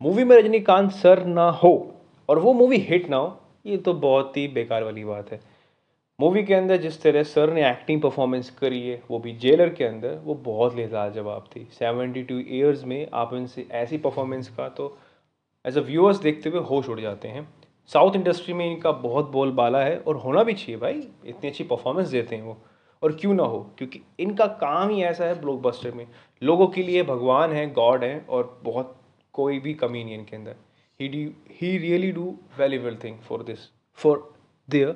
Movie में Rajinikanth sir ना हो, और वो मूवी हिट ना हो, ये तो बहुत ही बेकार वाली बात है। मूवी के अंदर जिस तरह सर ने एक्टिंग परफॉर्मेंस करी है, वो भी जेलर के अंदर, वो बहुत लाजवाब थी। सेवेंटी टू ईयर्स में आप इनसे ऐसी परफॉर्मेंस का तो एज अ व्यूअर्स देखते हुए होश उड़ जाते हैं। साउथ इंडस्ट्री में इनका बहुत बोलबाला है, और होना भी चाहिए भाई, इतनी अच्छी परफॉर्मेंस देते हैं वो। और क्यों ना हो? क्योंकि इनका काम ही ऐसा है ब्लॉकबस्टर में। लोगों के लिए भगवान है गॉड है, और बहुत कोई भी कमी नहीं इनके अंदर। He did he really do valuable thing for this for their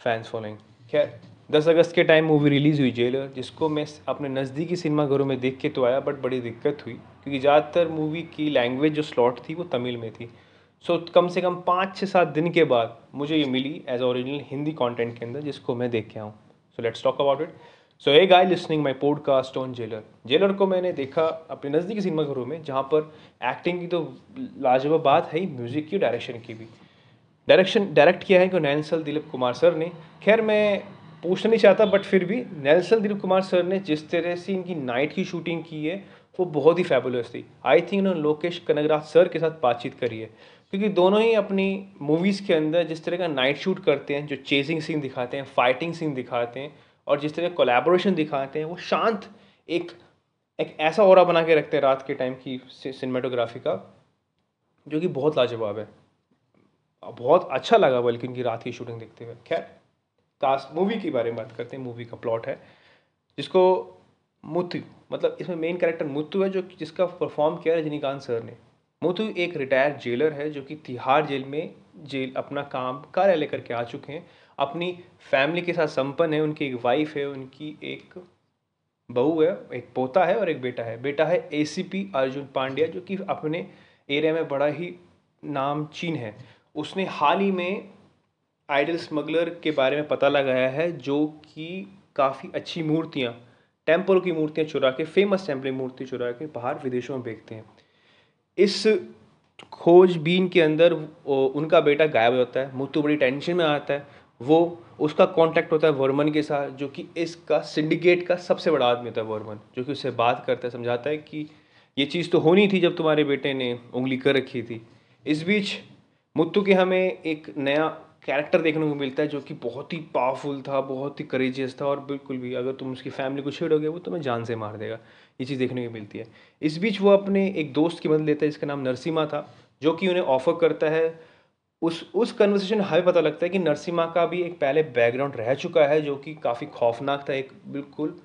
fans following खैर दस अगस्त के टाइम मूवी रिलीज़ हुई जेलर जिसको मैं अपने नज़दीकी सिनेमा घरों में देख के तो आया बट बड़ी दिक्कत हुई क्योंकि ज़्यादातर मूवी की लैंग्वेज जो स्लॉट थी वो तमिल में थी। सो so, कम से कम पाँच छः सात दिन के बाद मुझे ये मिली एज ओरिजिनल हिंदी कंटेंट के अंदर जिसको मैं देख के आऊँ so let's talk about it so a guy listening my podcast on Jailer Jailer को मैंने देखा अपने नज़दीकी सिनेमा घरों में, जहाँ पर एक्टिंग की तो लाजवाब बात है ही म्यूज़िक की डायरेक्शन की भी। डायरेक्शन डायरेक्ट किया है कि नैनसल दिलीप कुमार सर ने। खैर, मैं पूछना नहीं चाहता बट फिर भी नेल्सल दिलीप कुमार सर ने जिस तरह से इनकी नाइट की शूटिंग की है, वो बहुत ही फेबुलस थी। आई थिंक उन्होंने लोकेश कनगराज सर के साथ बातचीत करी है। क्योंकि दोनों ही अपनी मूवीज़ के अंदर जिस तरह का नाइट शूट करते हैं, जो चेजिंग सीन दिखाते हैं फाइटिंग सीन दिखाते हैं और जिस तरह कोलेबोरेशन दिखाते हैं, वो शांत एक एक ऐसा और बना के रखते हैं रात के टाइम की सिनेमाटोग्राफी का, जो कि बहुत लाजवाब है। बहुत अच्छा लगा बल्कि उनकी रात की शूटिंग देखते हुए। खैर कास्ट मूवी के बारे में बात करते हैं मूवी का प्लॉट है, जिसको मुथु मतलब इसमें मेन कैरेक्टर मुथु है, जो जिसका परफॉर्म किया रजनीकांत सर ने। मुथु एक रिटायर्ड जेलर है, जो कि तिहाड़ जेल में, जेल अपना काम कार्यालय करके आ चुके हैं। अपनी फैमिली के साथ संपन्न है, उनकी एक वाइफ है, उनकी एक बहू है, एक पोता है और एक बेटा है। बेटा है एसीपी अर्जुन पांड्या, जो कि अपने एरिया में बड़ा ही नाम चीन है। उसने हाल ही में आइडल स्मगलर के बारे में पता लगाया है, जो कि काफ़ी अच्छी मूर्तियाँ टेंपल की मूर्तियाँ चुरा के फ़ेमस टेंपल मूर्ति चुरा के बाहर विदेशों में बेचते हैं। इस खोजबीन के अंदर उनका बेटा गायब होता है मुत्तु बड़ी टेंशन में आता है। वो, उसका कांटेक्ट होता है वर्मन के साथ, जो कि इसका सिंडिकेट का सबसे बड़ा आदमी होता है वर्मन, जो कि उससे बात करता है, समझाता है कि ये चीज़ तो होनी थी जब तुम्हारे बेटे ने उंगली कर रखी थी। इस बीच मुत्तु के हमें एक नया कैरेक्टर देखने को मिलता है, जो कि बहुत ही पावरफुल था, बहुत ही करेजियस था, और बिल्कुल भी अगर तुम उसकी फैमिली को छेड़ोगे, वो तुम्हें जान से मार देगा। ये चीज़ देखने को मिलती है। इस बीच वो अपने एक दोस्त की मदद लेता है, जिसका नाम नरसिमा था, जो कि उन्हें ऑफ़र करता है उस उस कन्वर्सेशन हमें पता लगता है कि नरसिमा का भी एक पहले बैकग्राउंड रह चुका है, जो कि काफ़ी खौफनाक था, एक बिल्कुल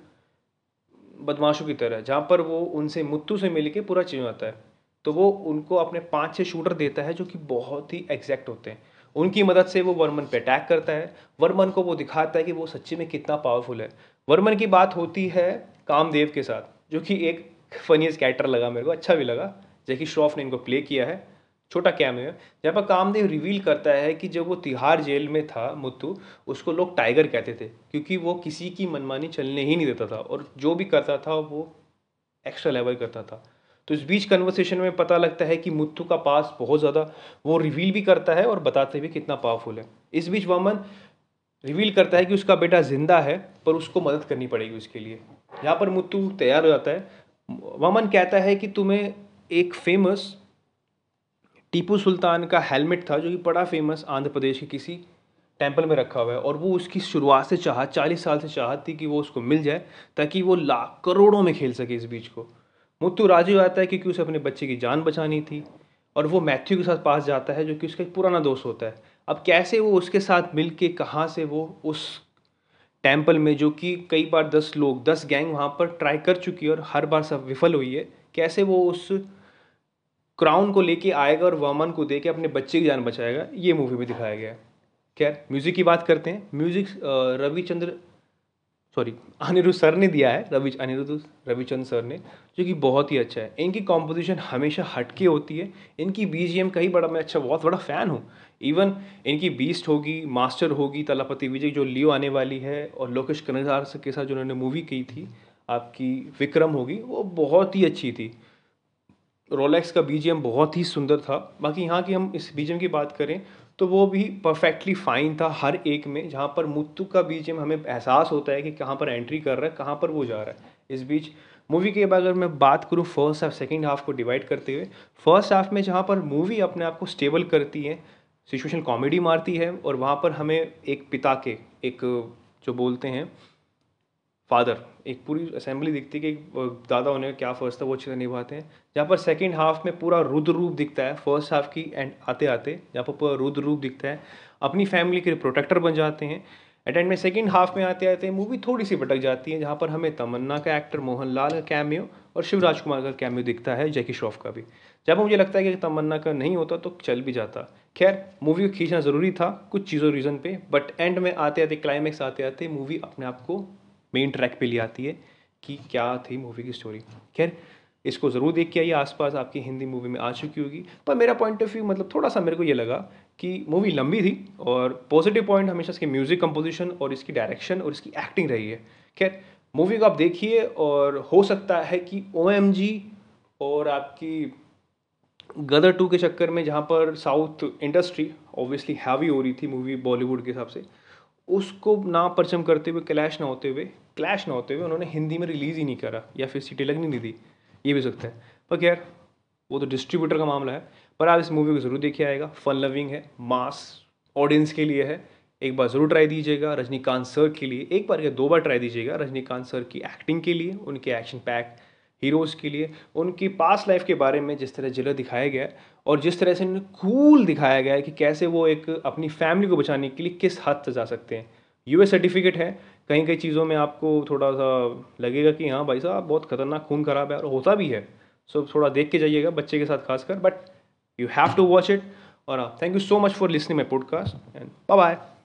बदमाशों की तरह, जहाँ पर वो उनसे मुत्तू से मिल के पूरा चेंज है। तो वो उनको अपने पाँच छः शूटर देता है, जो कि बहुत ही एग्जैक्ट होते हैं। उनकी मदद से वो वर्मन पे अटैक करता है। वर्मन को वो दिखाता है कि वो सच्ची में कितना पावरफुल है। वर्मन की बात होती है कामदेव के साथ, जो कि एक फनीस्ट कैरेक्टर लगा मेरे को अच्छा भी लगा, जैकी श्रॉफ ने इनको प्ले किया है। छोटा कैम है। जहाँ पर कामदेव रिवील करता है कि जब वो तिहाड़ जेल में था, मुत्तू, उसको लोग टाइगर कहते थे, क्योंकि वो किसी की मनमानी चलने ही नहीं देता था और जो भी करता था, वो एक्स्ट्रा लेवल करता था। तो इस बीच कन्वर्सेशन में पता लगता है कि मुत्थु का पास बहुत ज़्यादा वो रिवील भी करता है और बताते भी कितना पावरफुल है। इस बीच वमन रिवील करता है कि उसका बेटा ज़िंदा है, पर उसको मदद करनी पड़ेगी उसके लिए। यहाँ पर मुत्तु तैयार हो जाता है। वमन कहता है कि तुम्हें एक फ़ेमस टीपू सुल्तान का हेलमेट था, जो कि बड़ा फ़ेमस आंध्र प्रदेश के किसी टेंपल में रखा हुआ है, और वो उसकी शुरुआत से चाह, चालीस साल से चाहत थी कि वो उसको मिल जाए, ताकि वो लाख करोड़ों में खेल सके इस बीच को। मुत्तू राज़ी आता है क्योंकि उसे अपने बच्चे की जान बचानी थी, और वो मैथ्यू के साथ पास जाता है, जो कि उसका एक पुराना दोस्त होता है। अब कैसे वो उसके साथ मिल के कहाँ से वो उस टेंपल में, जो कि कई बार दस लोग, दस गैंग वहाँ पर ट्राई कर चुकी है, और हर बार सब विफल हुई है, कैसे वो उस क्राउन को लेके आएगा और वमन को दे के अपने बच्चे की जान बचाएगा, ये मूवी में दिखाया गया है। खैर म्यूज़िक की बात करते हैं। Music Ravichandra sorry Anirudh sir ने दिया है, रवि, अनिरुद्ध रविचंद सर ने, जो कि बहुत ही अच्छा है। इनकी कॉम्पोजिशन हमेशा हटके होती है। इनकी बी जी एम कहीं बड़ा, मैं अच्छा बहुत बड़ा फ़ैन हूँ। इवन इनकी बीस्ट होगी मास्टर होगी, तलापति विजय, जो लियो आने वाली है, और लोकेश कनजार के साथ जो उन्होंने मूवी की थी, आपकी विक्रम होगी, वो बहुत ही अच्छी थी। रोलेक्स का बी बहुत ही सुंदर था। बाकी यहाँ की हम इस बी की बात करें तो वो भी परफेक्टली फाइन था हर एक में, जहाँ पर मुत्तु का में हमें एहसास होता है कि कहाँ पर एंट्री कर रहा है, कहाँ पर वो जा रहा है। इस बीच मूवी के अगर मैं बात करूँ फ़र्स्ट हाफ़ सेकेंड हाफ़ को डिवाइड करते हुए फ़र्स्ट हाफ़ में जहाँ पर मूवी अपने आप को स्टेबल करती है सिचुएशन कॉमेडी मारती है, और वहाँ पर हमें एक पिता के, एक जो बोलते हैं फादर, एक पूरी असेंबली दिखती है कि दादा होने का क्या फ़र्ज़ था वो अच्छे से निभाते हैं। जहाँ पर सेकेंड हाफ़ में पूरा रुद्र रूप दिखता है फ़र्स्ट हाफ़ की एंड आते आते, जहाँ पर पूरा रुद्र रूप दिखता है, अपनी फैमिली के प्रोटेक्टर बन जाते हैं। एट एंड में सेकेंड हाफ़ में आते आते मूवी थोड़ी सी भटक जाती है, जहाँ पर हमें तमन्ना का एक्टर मोहनलाल का कैमियो और शिवराज कुमार का कैमियो दिखता है, जैकी श्रॉफ का भी। जब मुझे लगता है कि तमन्ना का नहीं होता तो चल भी जाता। खैर मूवी को खींचना ज़रूरी था, कुछ चीज़ों रीज़न पे बट एंड में आते आते क्लाइमैक्स आते आते मूवी अपने आप को मेन ट्रैक पे ले आती है कि क्या थी मूवी की स्टोरी खैर, इसको ज़रूर देख के आइए, आसपास आपकी हिंदी मूवी में आ चुकी होगी। पर मेरा पॉइंट ऑफ़ व्यू मतलब थोड़ा सा मेरे को ये लगा कि मूवी लंबी थी और पॉजिटिव पॉइंट हमेशा इसकी म्यूज़िक कंपोजिशन और इसकी डायरेक्शन और इसकी एक्टिंग रही है। खैर मूवी को आप देखिए और हो सकता है कि ओएमजी और आपकी गदर टू के चक्कर में जहाँ पर साउथ इंडस्ट्री ऑब्वियसली हैवी हो रही थी मूवी बॉलीवुड के हिसाब से। उसको ना परचम करते हुए, क्लैश ना होते हुए, क्लैश ना होते हुए उन्होंने हिंदी में रिलीज़ ही नहीं करा, या फिर सीटी लगनी नहीं दी, ये भी सकता है। पर खैर, वो तो डिस्ट्रीब्यूटर का मामला है, पर आप इस मूवी को ज़रूर देखिए, आएगा। फन लविंग है मास ऑडियंस के लिए है। एक बार ज़रूर ट्राई दीजिएगा, रजनीकांत सर के लिए। एक बार या दो बार ट्राई दीजिएगा, रजनीकांत सर की एक्टिंग के लिए, उनके एक्शन पैक हीरोज़ के लिए, उनकी पास लाइफ के बारे में जिस तरह जिला दिखाया गया है और जिस तरह से इन्हें कूल दिखाया गया है कि कैसे वो एक अपनी फैमिली को बचाने के लिए किस हद तक जा सकते हैं। यूएस सर्टिफिकेट है कहीं कई चीज़ों में आपको थोड़ा सा लगेगा कि हाँ भाई साहब, बहुत खतरनाक, खून खराब है और होता भी है। सो थोड़ा देख के जाइएगा बच्चे के साथ खासकर but you have to watch it और thank you so much for listening my podcast and bye